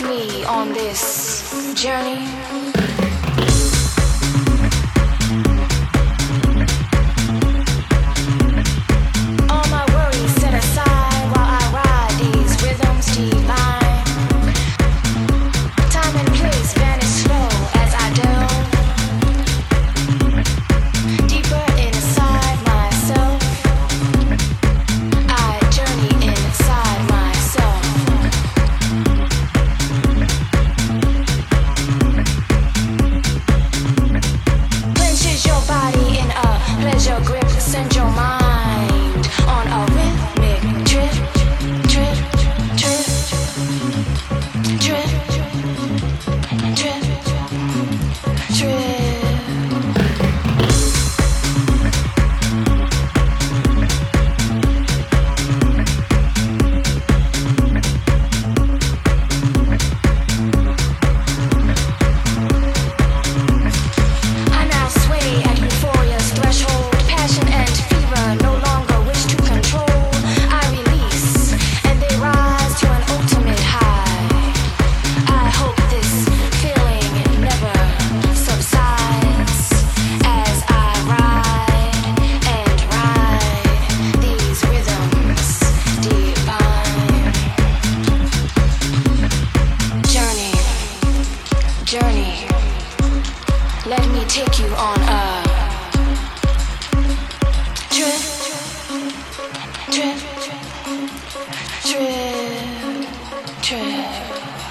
with me on this journey? journey. Let me take you on a trip, trip, trip, trip.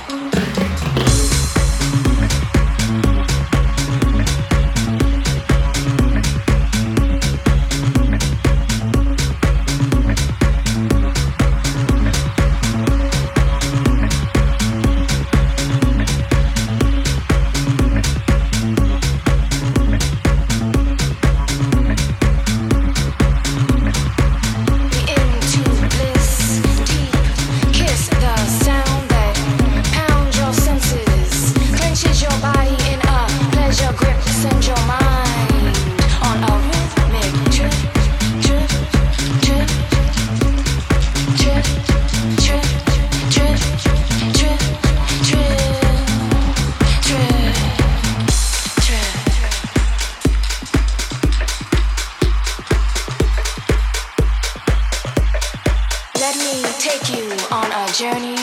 Let me take you on a journey.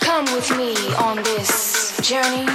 Come with me on this journey.